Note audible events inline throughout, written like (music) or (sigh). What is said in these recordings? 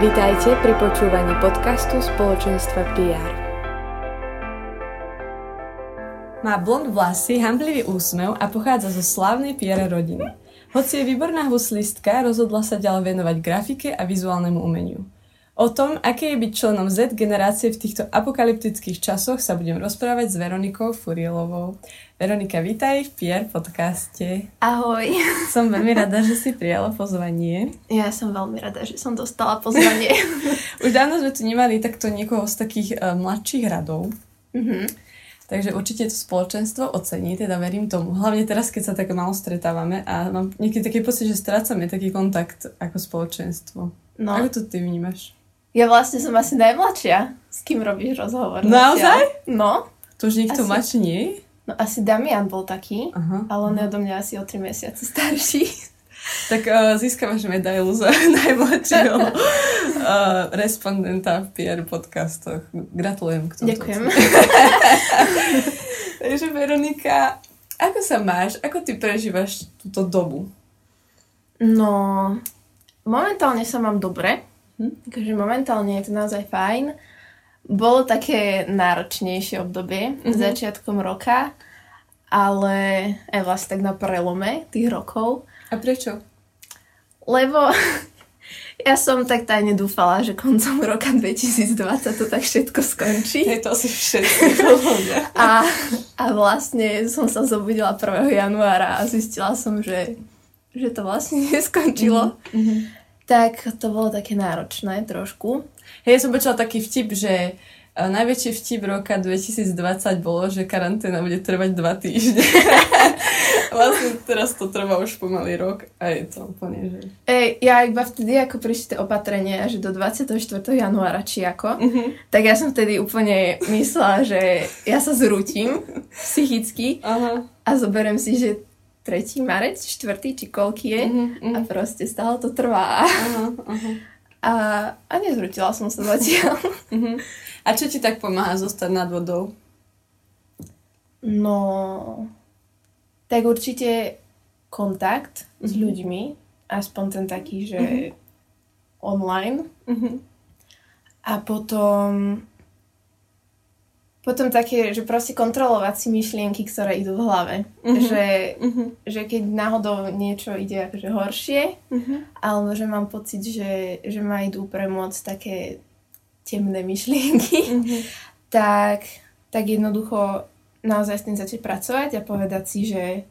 Vítajte pri počúvaní podcastu spoločenstva PR. Má blond vlasy, hamblivý úsmev a pochádza zo slávnej PR rodiny. Hoci je výborná huslistka, rozhodla sa ďalej venovať grafike a vizuálnemu umeniu. O tom, aké je byť členom Z generácie v týchto apokalyptických časoch sa budem rozprávať s Veronikou Furielovou. Veronika, vítaj v PR podcaste. Ahoj. (laughs) Som veľmi rada, že si prijala pozvanie. Ja som veľmi rada, že som dostala pozvanie. (laughs) Už dávno sme tu nemali takto niekoho z takých uh, mladších radov. Mm-hmm. Takže určite to spoločenstvo ocení, teda verím tomu. Hlavne teraz, keď sa tak malo stretávame a mám niekedy taký pocit, že strácame taký kontakt ako spoločenstvo. No. Ako to ty vnímaš? Ja vlastne som asi najmladšia. S kým robíš rozhovor? Naozaj? No. To už nikto asi... mladší nie No asi Damian bol taký, uh-huh. ale on je odo mňa asi o 3 mesiace starší. Tak uh, získavaš medailu za (laughs) najmladšieho uh, (laughs) respondenta v PR podcastoch. Gratulujem k tomu. Ďakujem. (laughs) Takže Veronika, ako sa máš? Ako ty prežívaš túto dobu? No, momentálne sa mám dobre. Hm? Takže momentálne je to naozaj fajn. Bolo také náročnejšie obdobie mm-hmm. začiatkom roka, ale aj vlastne tak na prelome tých rokov. A prečo? Lebo (laughs) ja som tak tajne dúfala, že koncom roka 2020 to tak všetko skončí. Je to asi všetko. (laughs) a, a vlastne som sa zobudila 1. januára a zistila som, že, že to vlastne (laughs) neskončilo. Mm-hmm tak to bolo také náročné trošku. Hej, ja som počula taký vtip, že uh, najväčší vtip roka 2020 bolo, že karanténa bude trvať dva týždne. (laughs) vlastne teraz to trvá už pomaly rok a je to úplne, že... Ej, ja iba vtedy, ako prišli tie opatrenia, že do 24. januára či ako, uh-huh. tak ja som vtedy úplne myslela, že ja sa zrútim (laughs) psychicky uh-huh. a zoberiem si, že 3. marec, 4. či koľký je uh-huh, uh-huh. a proste stále to trvá. Uh-huh, uh-huh. A, a nezrutila som sa zatiaľ. Uh-huh. (laughs) A čo ti tak pomáha zostať nad vodou? No, tak určite kontakt uh-huh. s ľuďmi, aspoň ten taký, že uh-huh. online. Uh-huh. A potom potom také, že proste kontrolovať si myšlienky, ktoré idú v hlave. Uh-huh. Že, uh-huh. že keď náhodou niečo ide akože horšie, uh-huh. alebo že mám pocit, že, že ma idú premôcť také temné myšlienky, uh-huh. tak, tak jednoducho naozaj s tým začať pracovať a povedať si, že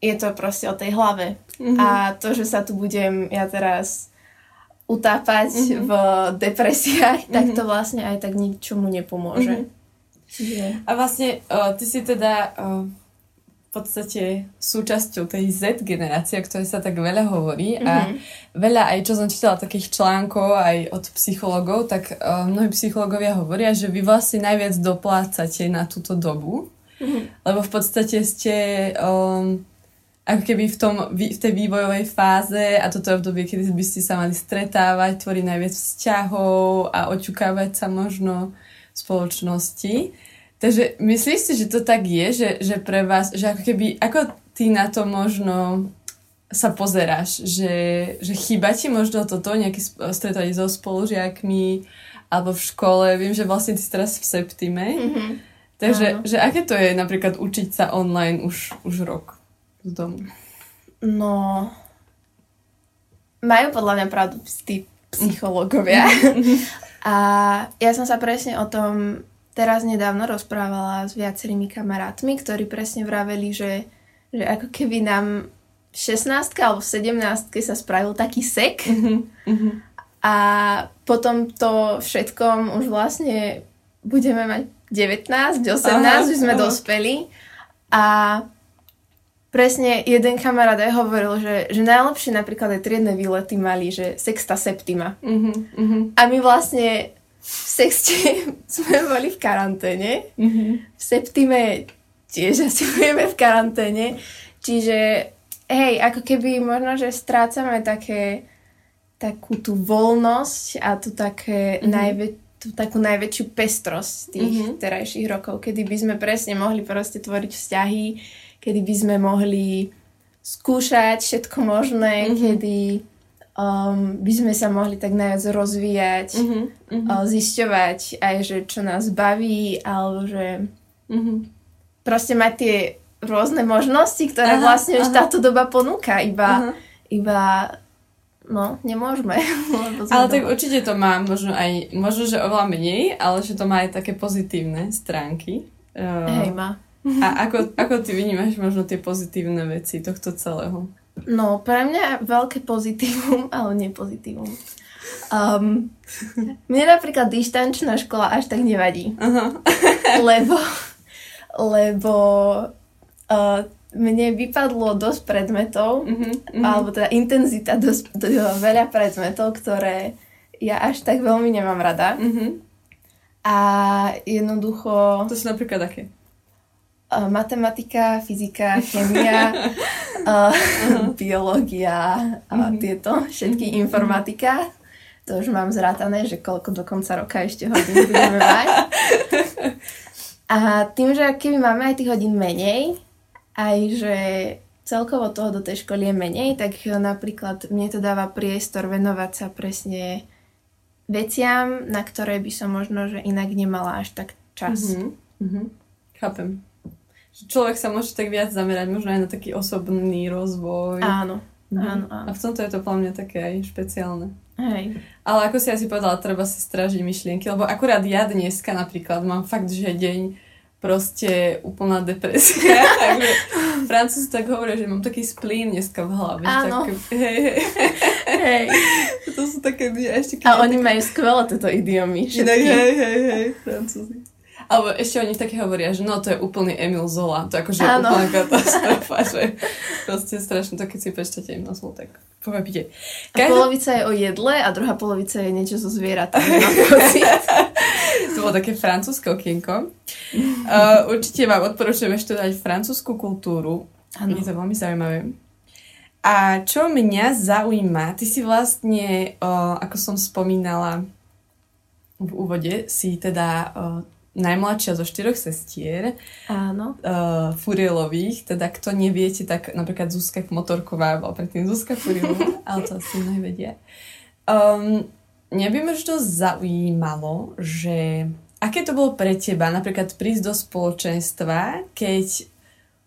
je to proste o tej hlave. Uh-huh. A to, že sa tu budem ja teraz utápať mm-hmm. v depresiách, mm-hmm. tak to vlastne aj tak ničomu nepomôže. Mm-hmm. Čiže... A vlastne uh, ty si teda uh, v podstate súčasťou tej Z generácie, o ktorej sa tak veľa hovorí mm-hmm. a mhm. veľa aj čo som čítala takých článkov aj od psychologov, tak uh, mnohí psychológovia hovoria, že vy vlastne najviac doplácate na túto dobu, mm-hmm. lebo v podstate ste um, ako keby v, tom, v tej vývojovej fáze a toto je obdobie, kedy by ste sa mali stretávať, tvoriť najviac vzťahov a očukávať sa možno v spoločnosti. Takže myslíš si, že to tak je, že, že pre vás, že ako keby, ako ty na to možno sa pozeráš, že, že chýba ti možno toto, nejaké stretávanie so spolužiakmi alebo v škole, viem, že vlastne ty si teraz v septime, mm-hmm. takže že aké to je napríklad učiť sa online už, už rok? Z domu? No, majú podľa mňa pravdu tí psychológovia. (laughs) a ja som sa presne o tom teraz nedávno rozprávala s viacerými kamarátmi, ktorí presne vraveli, že, že ako keby nám v 16 alebo v 17 sa spravil taký sek mm-hmm. a potom to všetkom už vlastne budeme mať 19, 18, aha, už sme aha. dospeli a presne jeden kamarát aj hovoril, že, že najlepšie napríklad aj triedne výlety mali, že sexta septima. Uh-huh, uh-huh. A my vlastne v sexte (laughs) sme boli v karanténe. Uh-huh. V septime tiež asi budeme v karanténe. Čiže hej, ako keby možno, že strácame také takú tú voľnosť a tú také uh-huh. najvä- tú takú najväčšiu pestrosť tých uh-huh. terajších rokov, kedy by sme presne mohli proste tvoriť vzťahy, kedy by sme mohli skúšať všetko možné, mm-hmm. kedy um, by sme sa mohli tak najviac rozvíjať, mm-hmm. Uh, zisťovať aj, že čo nás baví, alebo že mm-hmm. proste mať tie rôzne možnosti, ktoré aha, vlastne aha. už táto doba ponúka, iba, aha. iba no, nemôžeme. (laughs) ale tak určite to má možno aj, možno, že oveľa menej, ale že to má aj také pozitívne stránky. Uh, Hej, má. A ako, ako ty vnímaš možno tie pozitívne veci tohto celého? No, pre mňa veľké pozitívum, (laughs) ale nie pozitívum. Um, mne napríklad dištančná škola až tak nevadí. Uh-huh. (laughs) lebo lebo uh, mne vypadlo dosť predmetov, uh-huh. alebo teda intenzita dosť, veľa predmetov, ktoré ja až tak veľmi nemám rada. Uh-huh. A jednoducho... To sú napríklad aké? uh, matematika, fyzika, chemia, (laughs) uh, biológia a uh, tieto, všetky uh-huh. informatika. To už mám zrátané, že koľko do konca roka ešte hodín budeme mať. (laughs) A tým, že keby máme aj tých hodín menej, aj že celkovo toho do tej školy je menej, tak napríklad mne to dáva priestor venovať sa presne veciam, na ktoré by som možno, že inak nemala až tak čas. Uh-huh. Uh-huh. Chápem že človek sa môže tak viac zamerať možno aj na taký osobný rozvoj. Áno, mhm. áno, áno. A v tomto je to podľa mňa také aj špeciálne. Hej. Ale ako si asi povedala, treba si strážiť myšlienky, lebo akurát ja dneska napríklad mám fakt, že deň proste úplná depresia. (laughs) Takže Francúzi tak hovoria, že mám taký splín dneska v hlave. Áno. Tak, hej, hej. hej. to sú také dni ešte... A oni také... majú skvelé tieto idiomy. Všetky. Hej, hej, hej, Francúzi. Alebo ešte oni také hovoria, že no to je úplný Emil Zola. To akože ano. úplná katastrofa, (laughs) že proste strašne to, keď si prečtate Emil Zola, tak povedzte. Každá... A polovica je o jedle a druhá polovica je niečo zo zvieratami. (laughs) (laughs) to bolo také francúzske okienko. Uh, určite vám odporúčam ešte dať francúzsku kultúru. Ano. Je to veľmi zaujímavé. A čo mňa zaujíma, ty si vlastne, uh, ako som spomínala v úvode, si teda uh, najmladšia zo štyroch sestier. Áno. Uh, Furielových, teda kto neviete, tak napríklad Zuzka Motorková bola predtým Zuzka Furielová, (laughs) ale to asi mnohí vedia. Um, mňa by to zaujímalo, že aké to bolo pre teba napríklad prísť do spoločenstva, keď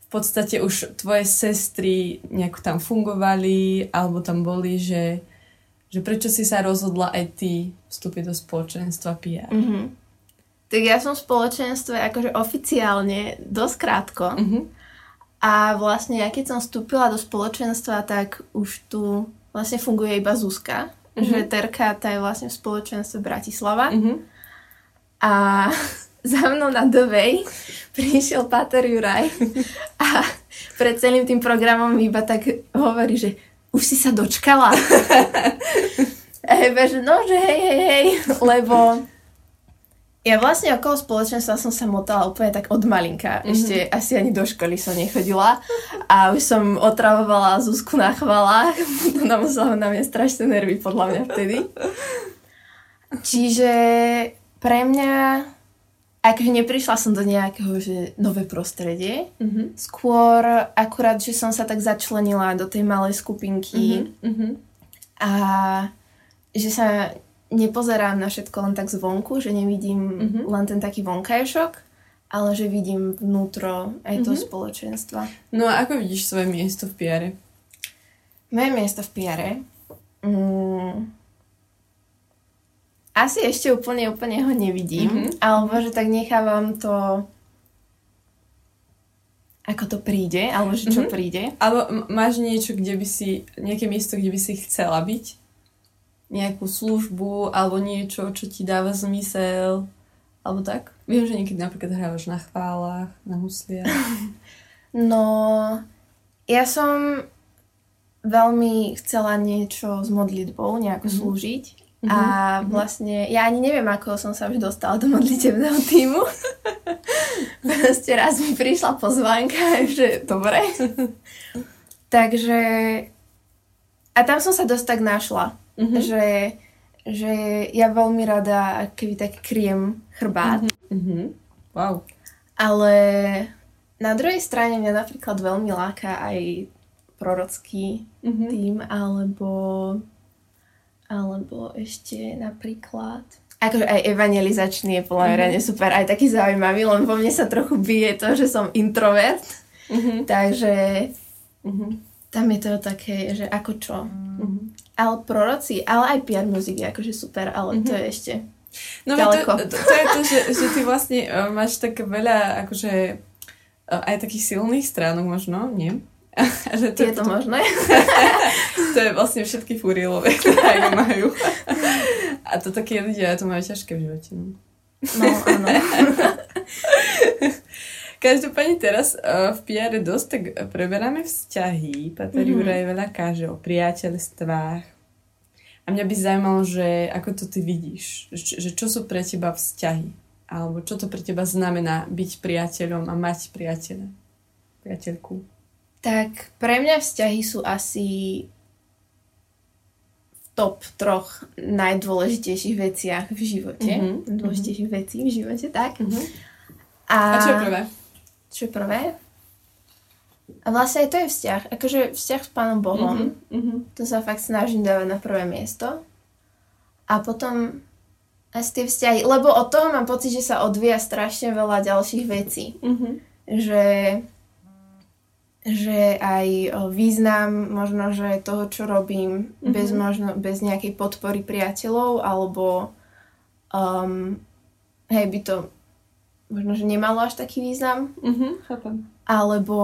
v podstate už tvoje sestry nejako tam fungovali, alebo tam boli, že, že prečo si sa rozhodla aj ty vstúpiť do spoločenstva PR? Mm-hmm. Tak ja som v spoločenstve akože oficiálne dosť krátko. Mm-hmm. A vlastne ja keď som vstúpila do spoločenstva, tak už tu vlastne funguje iba Zuzka. Mm-hmm. Že Terka tá je vlastne v spoločenstve Bratislava. Mm-hmm. A (laughs) za mnou na Dovej prišiel Pater Juraj a pred celým tým programom iba tak hovorí, že už si sa dočkala. (laughs) a že no, že hej, hej, hej, lebo ja vlastne okolo spoločenstva som sa motala úplne tak od malinka. Mm-hmm. Ešte asi ani do školy som nechodila. A už som otravovala Zuzku na chvalách. (laughs) To namuselo na mňa strašné nervy podľa mňa vtedy. Čiže pre mňa akože neprišla som do nejakého že nové prostredie. Mm-hmm. Skôr akurát, že som sa tak začlenila do tej malej skupinky. Mm-hmm. A že sa nepozerám na všetko len tak zvonku, že nevidím mm-hmm. len ten taký vonkajšok, ale že vidím vnútro aj to mm-hmm. spoločenstva. No a ako vidíš svoje miesto v PR? Moje miesto v PR Mm, asi ešte úplne, úplne ho nevidím, mm-hmm. alebo že tak nechávam to ako to príde, alebo že čo mm-hmm. príde. Alebo máš niečo, kde by si, nejaké miesto, kde by si chcela byť? Nejakú službu, alebo niečo, čo ti dáva zmysel, alebo tak? Viem, že niekedy napríklad hrávaš na chválach, na husliach. (laughs) no, ja som veľmi chcela niečo s modlitbou, nejako mm-hmm. slúžiť. Mm-hmm. A mhm. vlastne, ja ani neviem, ako som sa už dostala do modlitebného týmu. (laughs) Proste raz mi prišla pozvánka, (laughs) že dobre. Takže, a tam som sa dosť tak našla, mm-hmm. že, že ja veľmi rada keby tak kriem chrbát. Mm-hmm. Wow. Ale na druhej strane mňa napríklad veľmi láka aj prorocký mm-hmm. tým, alebo alebo ešte napríklad akože aj evangelizačný je podľa mňa mm-hmm. super, aj taký zaujímavý, len vo mne sa trochu bije to, že som introvert, mm-hmm. takže mm-hmm. tam je to také, že ako čo. Mm-hmm. Ale proroci, ale aj PR muzik je akože super, ale mm-hmm. to je ešte No ďaleko. To, to, to je to, že, že ty vlastne uh, máš tak veľa akože uh, aj takých silných stránok možno, nie? (laughs) že to, je to, to možné? (laughs) to je vlastne všetky fúrilové, ktoré majú. A to také ľudia to majú ťažké v živote. No, no áno. (laughs) Každopádne teraz uh, v PR dosť tak preberáme vzťahy. Pater mm-hmm. Juraj veľa káže o priateľstvách. A mňa by zaujímalo, že ako to ty vidíš. Že, že čo sú pre teba vzťahy? Alebo čo to pre teba znamená byť priateľom a mať priateľa? Priateľku. Tak pre mňa vzťahy sú asi top troch najdôležitejších veciach v živote. Mm-hmm. Najdôležitejších mm-hmm. vecí v živote, tak. Mm-hmm. A, a čo je prvé? Čo je prvé? A vlastne aj to je vzťah. Akože vzťah s Pánom Bohom. Mm-hmm. To sa fakt snažím dávať na prvé miesto. A potom asi tie vzťahy. Lebo od toho mám pocit, že sa odvíja strašne veľa ďalších vecí. Mm-hmm. Že že aj význam možno, že toho, čo robím, mm-hmm. bez, možno, bez nejakej podpory priateľov, alebo um, hej, by to možno, že nemalo až taký význam. Mm-hmm, chápem. Alebo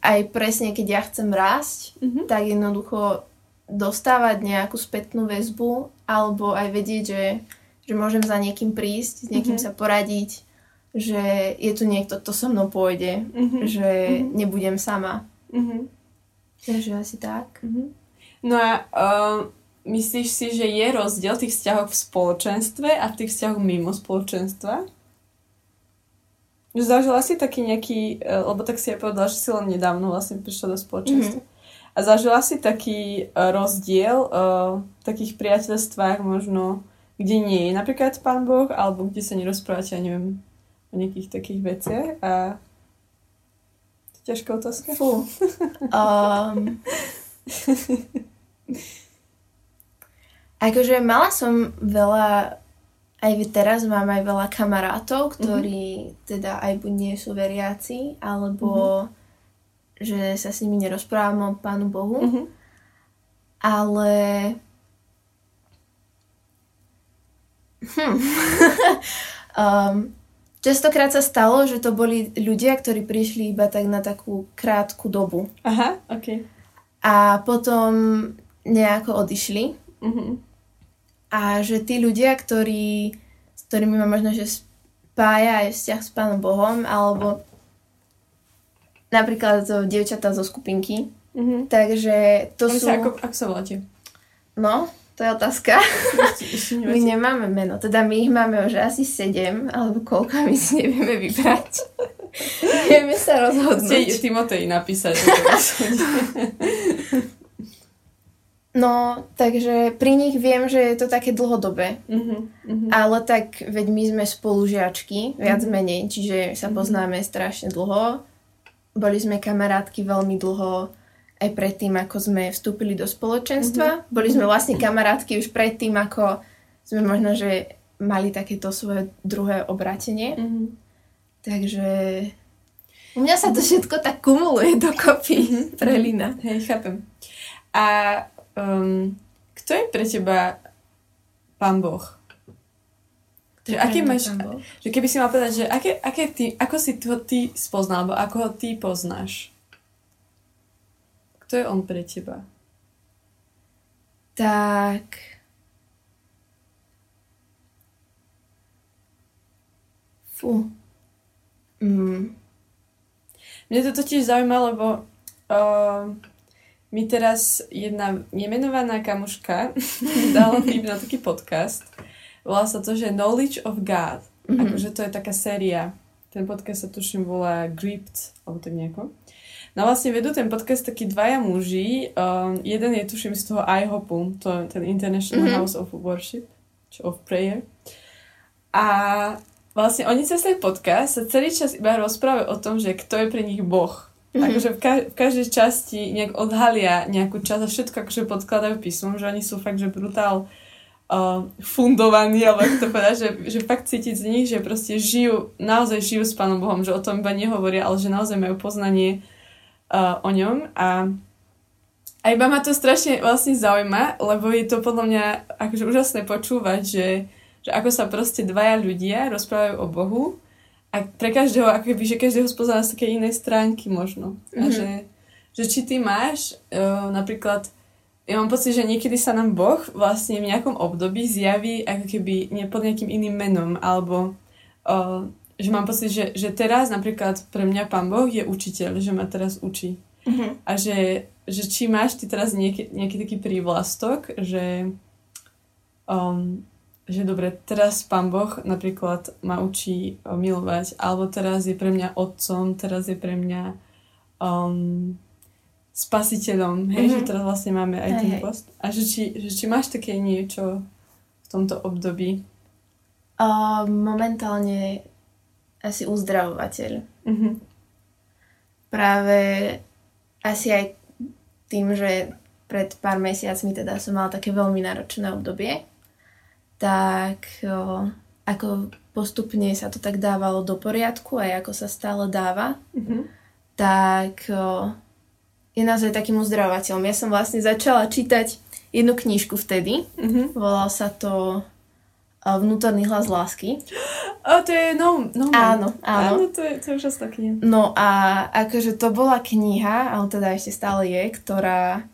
aj presne, keď ja chcem rásť, mm-hmm. tak jednoducho dostávať nejakú spätnú väzbu, alebo aj vedieť, že, že môžem za niekým prísť, s niekým mm-hmm. sa poradiť, že je tu niekto, kto so mnou pôjde, mm-hmm. že mm-hmm. nebudem sama. Mm-hmm. Takže asi tak. Mm-hmm. No a uh, myslíš si, že je rozdiel tých vzťahov v spoločenstve a tých vzťahoch mimo spoločenstva? Zažila si taký nejaký, uh, lebo tak si aj povedala, že si len nedávno vlastne prišla do spoločenstva. Mm-hmm. A zažila si taký uh, rozdiel uh, v takých priateľstvách možno, kde nie je napríklad Pán Boh, alebo kde sa nerozprávate, ja neviem, o nejakých takých veciach a ťažká otázka. Fú. Um, (laughs) akože mala som veľa, aj teraz mám aj veľa kamarátov, ktorí mm-hmm. teda aj buď nie sú veriaci, alebo mm-hmm. že sa s nimi nerozprávam o Pánu Bohu. Mm-hmm. Ale hm. um, (laughs) Častokrát sa stalo, že to boli ľudia, ktorí prišli iba tak na takú krátku dobu. Aha, ok. A potom nejako odišli. Uh-huh. A že tí ľudia, ktorí, s ktorými ma možno, že spája aj vzťah s Pánom Bohom, alebo napríklad to dievčatá zo skupinky. Uh-huh. Takže to Oni sú... Sa ako, ako sa voláte? No, to je otázka. my nemáme meno. Teda my ich máme už asi sedem, alebo koľko my si nevieme vybrať. (laughs) Nevieme sa rozhodnúť. Ste Timotej napísať. (laughs) no, takže pri nich viem, že je to také dlhodobé. Uh-huh, uh-huh. Ale tak, veď my sme spolužiačky, viac uh-huh. menej, čiže sa poznáme strašne dlho. Boli sme kamarátky veľmi dlho aj predtým, ako sme vstúpili do spoločenstva. Mm-hmm. Boli sme vlastne kamarátky už predtým, ako sme možno, že mali takéto svoje druhé obratenie. Mm-hmm. Takže u mňa sa to všetko tak kumuluje dokopy, prelina. Hej, chápem. A um, kto je pre teba pán Boh? Že aký máš, že keby si mal povedať, že aké, aké ty, ako si to ty spoznal, alebo ako ho ty poznáš? Kto je on pre teba? Tak... Fú. Mm. Mne to totiž zaujíma, lebo uh, mi teraz jedna nemenovaná kamuška (laughs) dala tým na taký podcast Volá sa to, že Knowledge of God. Mm-hmm. Akože to je taká séria. Ten podcast sa tuším volá Gripped, alebo tak nejako. No vlastne vedú ten podcast takí dvaja muži. Um, jeden je tuším z toho IHOPu, to je ten International mm-hmm. House of Worship, čo of Prayer. A vlastne oni cez ten podcast sa celý čas iba rozprávajú o tom, že kto je pre nich Boh. Mm-hmm. Akože v, ka- v každej časti nejak odhalia nejakú časť a všetko akože podkladajú písmom, že oni sú fakt, že brutál uh, fundovaní, alebo ako to povedať, že, že fakt cítiť z nich, že proste žijú, naozaj žijú s Pánom Bohom, že o tom iba nehovoria, ale že naozaj majú poznanie uh, o ňom a a iba ma to strašne vlastne zaujíma, lebo je to podľa mňa akože úžasné počúvať, že, že ako sa proste dvaja ľudia rozprávajú o Bohu a pre každého, ako keby, že každého spozná z také inej stránky možno. Mm-hmm. A mhm. že, že či ty máš uh, napríklad ja mám pocit, že niekedy sa nám Boh vlastne v nejakom období zjaví ako keby nie pod nejakým iným menom, alebo uh, že mám pocit, že, že teraz napríklad pre mňa Pán Boh je učiteľ, že ma teraz učí. Mm-hmm. A že, že či máš ty teraz nejaký, nejaký taký prívlastok, že, um, že dobre, teraz Pán Boh napríklad ma učí milovať, alebo teraz je pre mňa otcom, teraz je pre mňa um, spasiteľom, hej, mm-hmm. že teraz vlastne máme aj ten post. A že či, že či máš také niečo v tomto období? Uh, momentálne asi uzdravovateľ. Mm-hmm. Práve asi aj tým, že pred pár mesiacmi teda som mala také veľmi náročné obdobie, tak o, ako postupne sa to tak dávalo do poriadku aj ako sa stále dáva, mm-hmm. tak o, je naozaj takým uzdravovateľom. Ja som vlastne začala čítať jednu knižku vtedy. Mm-hmm. Volal sa to Vnútorný hlas lásky. A to je no, no Áno, áno. Áno, to je, to je úžasná kniha. No a akože to bola kniha, ale teda ešte stále je, ktorá,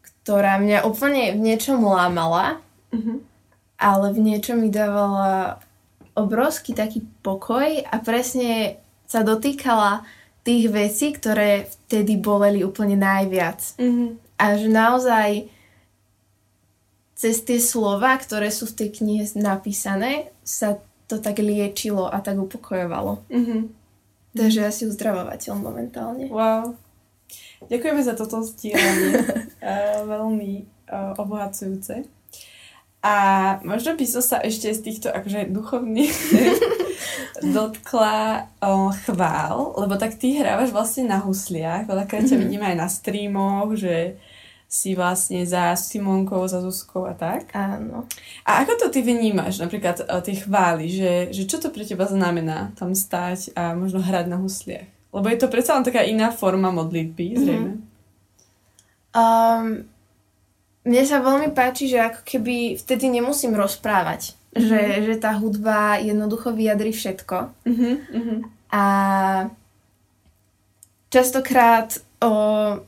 ktorá mňa úplne v niečom lámala, mm-hmm. Ale v niečom mi dávala obrovský taký pokoj a presne sa dotýkala tých vecí, ktoré vtedy boleli úplne najviac. Mm-hmm. A že naozaj cez tie slova, ktoré sú v tej knihe napísané, sa to tak liečilo a tak upokojovalo. Mm-hmm. Takže asi uzdravovateľ momentálne. Wow. Ďakujeme za toto stílenie. uh, (laughs) veľmi uh, obohacujúce. A možno by som sa ešte z týchto akože duchovných (laughs) dotkla o, chvál, lebo tak ty hrávaš vlastne na husliach, veľakrát ťa mm-hmm. vidíme aj na streamoch, že si vlastne za Simonkou, za Zuzkou a tak. Áno. A ako to ty vnímaš, napríklad o, tie chvály, že, že čo to pre teba znamená tam stať a možno hrať na husliach? Lebo je to predsa len taká iná forma modlitby, zrejme. Mm-hmm. Um, mne sa veľmi páči, že ako keby vtedy nemusím rozprávať. Mm-hmm. Že, že tá hudba jednoducho vyjadri všetko. Mm-hmm. A častokrát, o,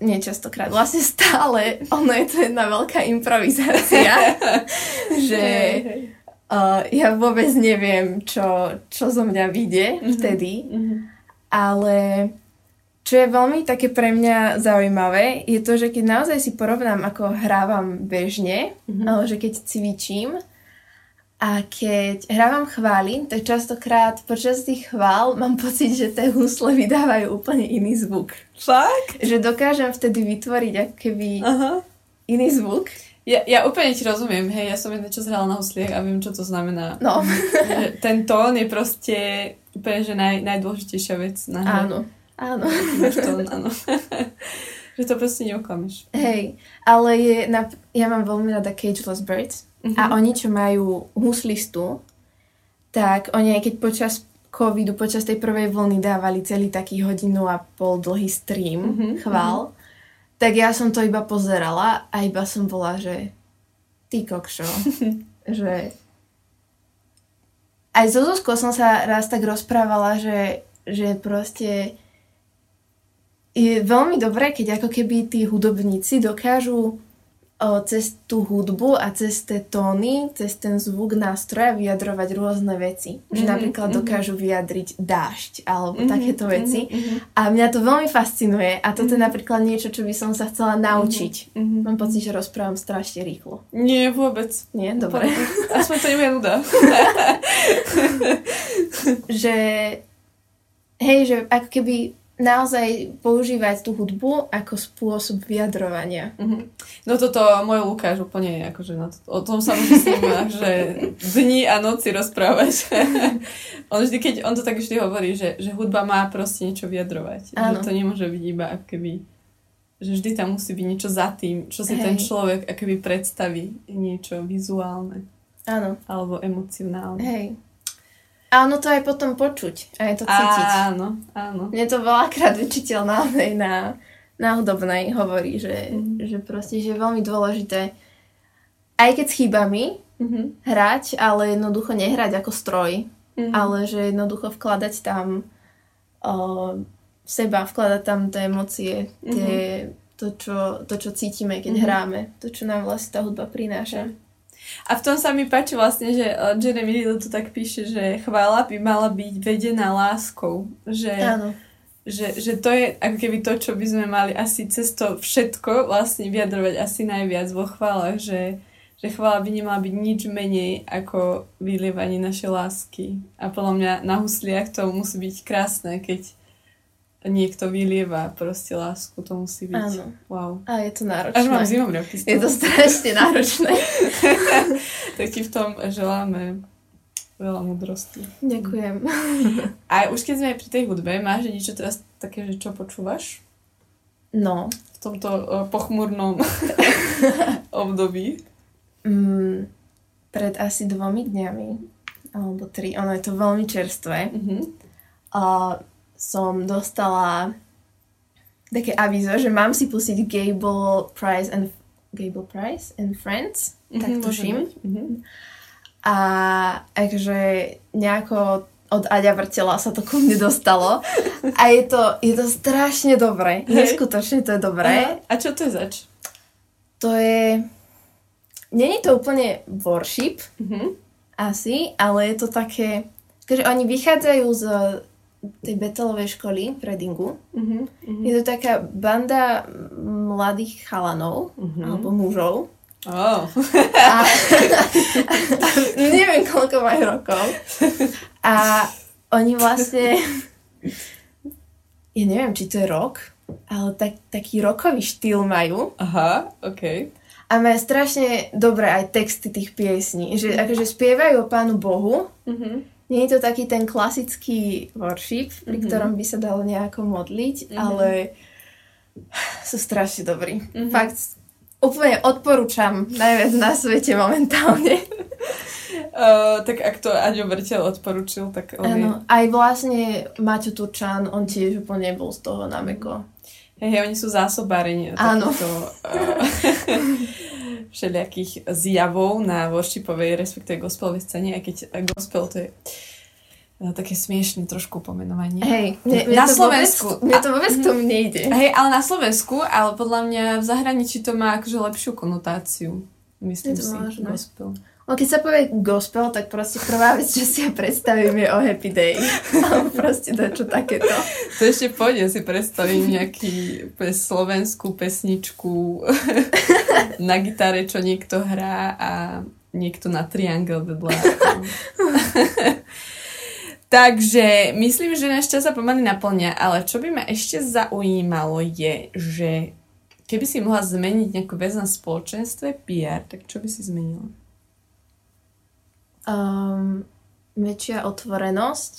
nie častokrát, vlastne stále, ono je to jedna veľká improvizácia, (laughs) že uh, ja vôbec neviem, čo, čo zo mňa vyjde mm-hmm. vtedy, mm-hmm. ale čo je veľmi také pre mňa zaujímavé, je to, že keď naozaj si porovnám, ako hrávam bežne, mm-hmm. alebo že keď cvičím a keď hrávam chvály, tak častokrát počas tých chvál mám pocit, že tie husle vydávajú úplne iný zvuk. Fakt? Že dokážem vtedy vytvoriť ako keby Aha. iný zvuk. Ja, ja úplne ti rozumiem, hej, ja som jedno čo zhrala na husliach a viem, čo to znamená. No. (laughs) ten tón je proste úplne, že naj, najdôležitejšia vec na hre. Áno. Áno. (laughs) to, áno. (laughs) že to proste neoklameš. Hej, ale je, na, ja mám veľmi rada Cageless Birds uh-huh. a oni, čo majú huslistu, tak oni aj keď počas covidu, počas tej prvej vlny dávali celý taký hodinu a pol dlhý stream uh-huh, chvál, uh-huh. tak ja som to iba pozerala a iba som bola, že ty kokšo, (laughs) že aj so Zuzkou som sa raz tak rozprávala, že, že proste je veľmi dobré, keď ako keby tí hudobníci dokážu cez tú hudbu a cez tie tóny, cez ten zvuk nástroja vyjadrovať rôzne veci. Mm-hmm, že mhm, napríklad mm-hmm. dokážu vyjadriť dážď alebo mm-hmm, takéto veci. Mm-hmm. A mňa to veľmi fascinuje a toto mm-hmm. je napríklad niečo, čo by som sa chcela naučiť. Mm-hmm. Mám pocit, že rozprávam strašne rýchlo. Nie, vôbec. Nie? Dobre. Aspoň to je nuda. (laughs) že hej, že ako keby naozaj používať tú hudbu ako spôsob vyjadrovania. Mm-hmm. No toto môj Lukáš úplne akože na to, o tom sa ním (laughs) že dni a noci rozprávať. (laughs) on vždy, keď on to tak vždy hovorí, že, že hudba má proste niečo vyjadrovať. Áno. Že to nemôže byť iba keby že vždy tam musí byť niečo za tým, čo si Hej. ten človek akoby predstaví, niečo vizuálne. Áno. Alebo emocionálne. Hej. A ono to aj potom počuť, aj to cítiť. Áno, áno. Mne to veľakrát učiteľ na, (laughs) na, na hudobnej hovorí, že, mm-hmm. že proste, že je veľmi dôležité aj keď s chybami mm-hmm. hrať, ale jednoducho nehrať ako stroj, mm-hmm. ale že jednoducho vkladať tam o, seba, vkladať tam tie emócie, tie, mm-hmm. to, čo, to, čo cítime, keď mm-hmm. hráme, to, čo nám vlastne tá hudba prináša. Mm-hmm. A v tom sa mi páči vlastne, že eh, Jeremy Riddle to tak píše, že chvála by mala byť vedená láskou. Že, Áno. Že, že to je ako keby to, čo by sme mali asi cez to všetko vlastne vyjadrovať asi najviac vo chválach, že, že chvála by nemala byť nič menej ako vylievanie našej lásky. A podľa mňa na husliach to musí byť krásne, keď niekto vylieva proste lásku, to musí byť. Áno. Wow. A je to náročné. Až mám zimomriavky Je to strašne náročné. (laughs) tak ti v tom želáme veľa múdrosti. Ďakujem. A už keď sme pri tej hudbe, máš niečo teraz také, že čo počúvaš? No. V tomto uh, pochmurnom (laughs) období? Mm, pred asi dvomi dňami, alebo tri, ono je to veľmi čerstvé. Mm-hmm. Uh, som dostala také avizo, že mám si pustiť Gable Price and Gable Price and Friends, mm-hmm, tak tuším. Mm-hmm. A takže nejako od Aďa Vrtela sa to ku mne dostalo. A je to, je to strašne dobré. Hey. Neskutočne to je dobré. Aha. A čo to je zač? To je... Není to úplne worship, mm-hmm. asi, ale je to také... Takže oni vychádzajú z tej Betelovej školy v Redingu. Uh-huh, uh-huh. Je to taká banda mladých chalanov, uh-huh. alebo mužov. Oh. A, (laughs) neviem, koľko majú rokov. A oni vlastne... Ja neviem, či to je rok, ale tak, taký rokový štýl majú. Aha, OK. A majú strašne dobré aj texty tých piesní. Že akože spievajú o Pánu Bohu, uh-huh nie je to taký ten klasický worship, pri mm-hmm. ktorom by sa dalo nejako modliť, mm-hmm. ale sú strašne dobrí. Mm-hmm. Fakt, úplne odporúčam najviac na svete momentálne. (laughs) Uh, tak ak to Aďo Vrtel odporúčil, tak on Áno, je... aj vlastne Maťo Turčan, on tiež úplne bol z toho na meko. Hej, oni sú zásobári Áno. Uh, (laughs) všelijakých zjavov na worshipovej, respektíve gospelovej scéne, aj keď gospel to je no, také smiešne trošku pomenovanie. Hej, mne, na to Slovensku. Vôbec, mne to vôbec k tomu nejde. Hej, ale na Slovensku, ale podľa mňa v zahraničí to má akože lepšiu konotáciu. Myslím si, možné. gospel. No, keď sa povie gospel, tak proste prvá vec, čo si ja predstavím, je o Happy Day. (laughs) Alebo proste čo takéto. To ešte pôjde, si predstavím nejaký slovenskú pesničku (laughs) (laughs) na gitare, čo niekto hrá a niekto na triangel vedľa. (laughs) Takže myslím, že náš čas sa pomaly naplňa, ale čo by ma ešte zaujímalo je, že keby si mohla zmeniť nejakú vec na spoločenstve PR, tak čo by si zmenila? Um, väčšia otvorenosť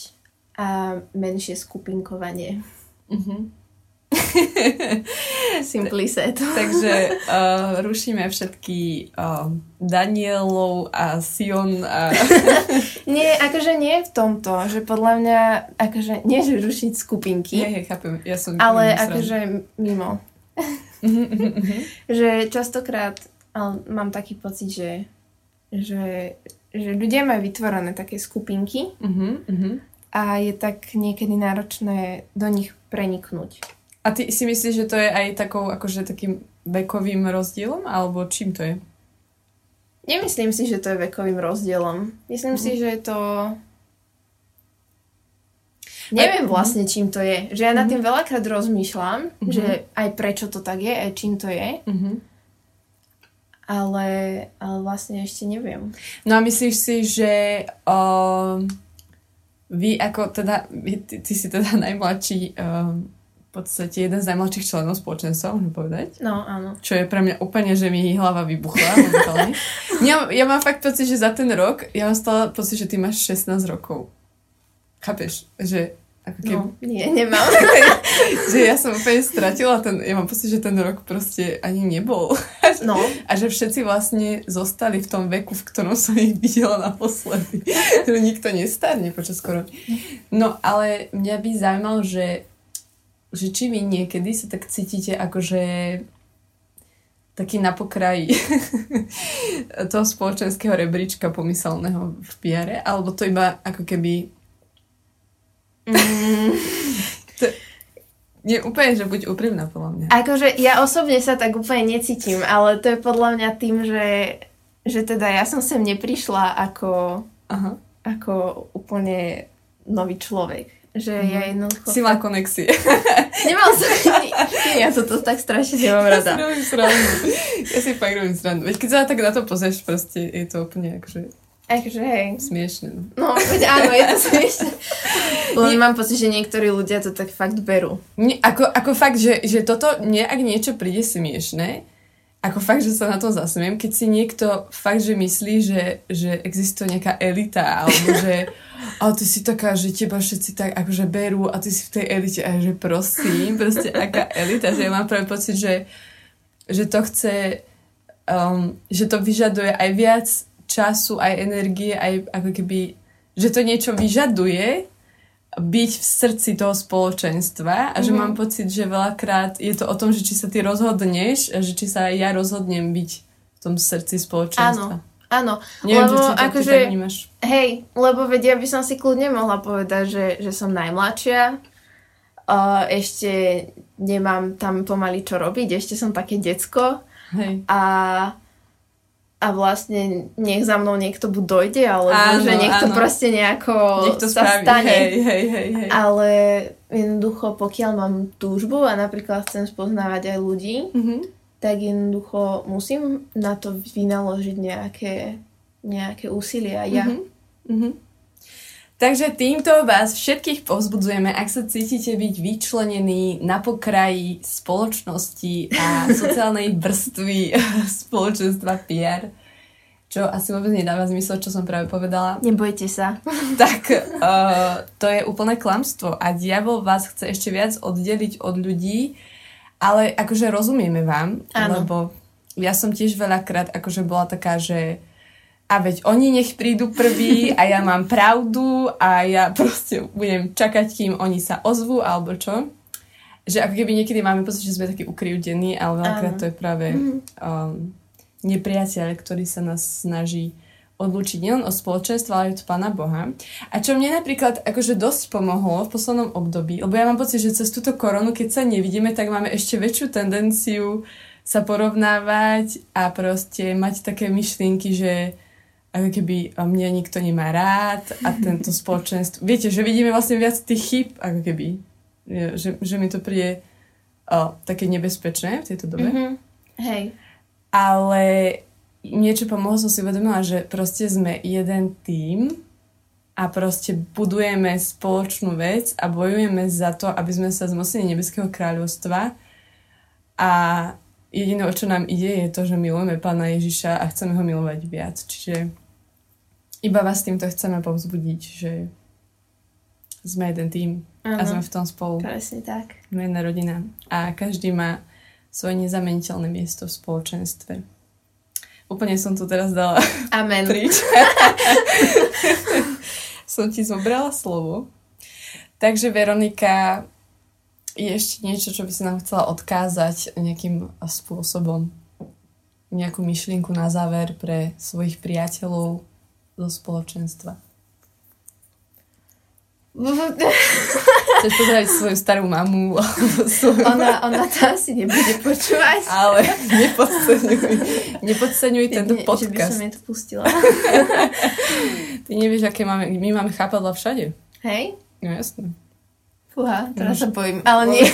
a menšie skupinkovanie. Uh-huh. (laughs) Simply said. Takže uh, rušíme všetky uh, Danielov a Sion a... (laughs) nie, akože nie v tomto, že podľa mňa, akože nie, že rušiť skupinky. Nie, chápem, ja som... Ale akože mimo. (laughs) Že častokrát ale mám taký pocit, že, že, že ľudia majú vytvorené také skupinky Uh-huh, uh-huh. a je tak niekedy náročné do nich preniknúť. A ty si myslíš, že to je aj takou, akože takým vekovým rozdielom, alebo čím to je? Nemyslím si, že to je vekovým rozdielom. Myslím Mhm. si, že je to... Neviem mhm. vlastne, čím to je. Že ja nad tým veľakrát rozmýšľam, Mhm. že aj prečo to tak je, aj čím to je, Uh-huh. ale, ale vlastne ešte neviem. No a myslíš si, že um, vy ako teda, vy, ty, ty si teda (laughs) najmladší, um, podstate jeden z najmladších členov spoločenstva, môžem povedať. No, áno. Čo je pre mňa úplne, že mi hlava vybuchla. momentálne. (laughs) ja, ja mám fakt pocit, že za ten rok, ja mám stále pocit, že ty máš 16 rokov. Chápeš? Že ako keby, No, nie, nemám. (laughs) že ja som úplne stratila ten, ja mám pocit, že ten rok proste ani nebol. (laughs) No, A že všetci vlastne zostali v tom veku, v ktorom som ich videla naposledy. že nikto nestarne počas korony. No ale mňa by zaujímalo, že, že či vy niekedy sa tak cítite akože taký na pokraji (laughs) toho spoločenského rebríčka pomyselného v PR, alebo to iba ako keby mm, (laughs) nie, úplne, že buď úprimná podľa mňa. akože ja osobne sa tak úplne necítim, ale to je podľa mňa tým, že, že teda ja som sem neprišla ako, Aha. ako úplne nový človek. Že Mhm. ja jednoducho... Sila konexie. (laughs) Nemal som... (laughs) ja toto tak strašne nemám Ja si rada. robím. Ja si fakt robím srandu. Veď keď sa tak na to pozrieš, proste je to úplne akože Akože hej. smiešne. No. No, veď áno, je to (laughs) smiešne. Len mám pocit, že niektorí ľudia to tak fakt berú. Nie, ako, ako fakt, že, že toto, nie, ak niečo príde smiešne, ako fakt, že sa na to zasmiem, keď si niekto fakt, že myslí, že, že existuje nejaká elita, alebo (laughs) že ale ty si taká, že teba všetci tak akože berú a ty si v tej elite a že prosím, proste aká elita, že ja mám práve pocit, že, že to chce, um, že to vyžaduje aj viac času, aj energie, aj ako keby, že to niečo vyžaduje, byť v srdci toho spoločenstva a že Mhm. mám pocit, že veľakrát je to o tom, že či sa ty rozhodneš a že či sa ja rozhodnem byť v tom srdci spoločenstva. Áno, Neviem, lebo či to akože, tak vnímaš. hej, lebo veď ja by som si kľudne mohla povedať, že, že som najmladšia, uh, ešte nemám tam pomaly čo robiť, ešte som také decko Hej. a, a vlastne nech za mnou niekto buď dojde, alebo Áno, že niekto áno. proste nejako Nech to sa spraví. stane. Hej, hej, hej, hej. Ale jednoducho, pokiaľ mám túžbu a napríklad chcem spoznávať aj ľudí, Mhm. tak jednoducho musím na to vynaložiť nejaké, nejaké úsilie aj ja. Mhm. Mhm. Takže týmto vás všetkých povzbudzujeme, ak sa cítite byť vyčlenení na pokraji spoločnosti a (laughs) sociálnej vrstvy spoločenstva PR, čo asi vôbec nedáva zmysel, čo som práve povedala, Nebojte sa. (laughs) tak uh, to je úplné klamstvo a diabol vás chce ešte viac oddeliť od ľudí, ale akože rozumieme vám, Áno. lebo ja som tiež veľakrát akože bola taká, že a veď oni nech prídu prví a ja mám pravdu a ja proste budem čakať, kým oni sa ozvú alebo čo. Že ako keby niekedy máme pocit, že sme takí ukryvdení, ale veľakrát to je práve um, nepriateľ, ktorý sa nás snaží odlúčiť nielen od spoločenstva, ale aj od Pána Boha. A čo mne napríklad akože dosť pomohlo v poslednom období, lebo ja mám pocit, že cez túto koronu, keď sa nevidíme, tak máme ešte väčšiu tendenciu sa porovnávať a proste mať také myšlienky, že ako keby mňa nikto nemá rád a tento (laughs) spoločenstvo... Viete, že vidíme vlastne viac tých chyb, ako keby. Že, že mi to príde o, také nebezpečné v tejto dobe. Mhm. Hej. Ale niečo pomohlo som si uvedomila, že proste sme jeden tím a proste budujeme spoločnú vec a bojujeme za to, aby sme sa zmocnili nebeského kráľovstva a jediné, o čo nám ide, je to, že milujeme Pána Ježiša a chceme ho milovať viac. Čiže iba vás týmto chceme povzbudiť, že sme jeden tým a sme v tom spolu. Presne tak. Sme jedna rodina. A každý má svoje nezameniteľné miesto v spoločenstve. Úplne som to teraz dala (laughs) Amen. trič. (laughs) som ti zobrala slovo. Takže Veronika, je ešte niečo, čo by si nám chcela odkázať nejakým spôsobom? nejakú myšlienku na záver pre svojich priateľov zo spoločenstva? Chceš pozdraviť svoju starú mamu? ona, ona to asi nebude počúvať. Ale nepodceňuj, nepodceňuj tento nie, podcast. Že by som jej to pustila. Ty nevieš, aké máme, my máme chápadla všade. Hej? No jasné. Fúha, teraz sa bojím, ale nie. (laughs)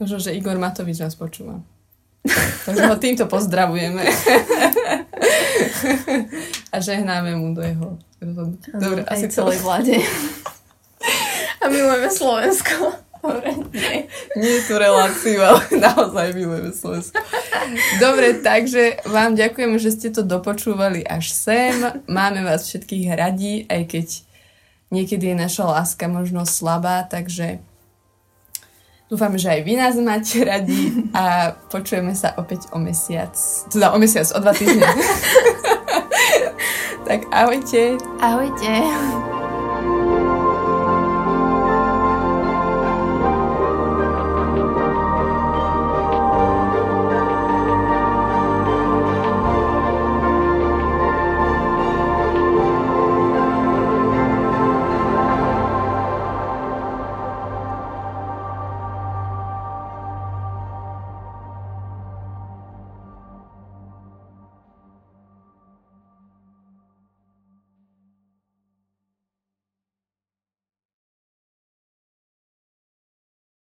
Možno, že Igor Matovič nás počúva. Takže ho týmto pozdravujeme. A žehnáme mu do jeho Dobre, aj asi celej to... vláde. A milujeme Slovensko. Dobre, nie. Nie je tu reláciu, ale naozaj milujeme Slovensko. Dobre, takže vám ďakujeme, že ste to dopočúvali až sem. Máme vás všetkých radí, aj keď niekedy je naša láska možno slabá, takže Dúfam, že aj vy nás máte radi a (laughs) počujeme sa opäť o mesiac. Teda o mesiac, o dva týždne. (laughs) tak ahojte. Ahojte.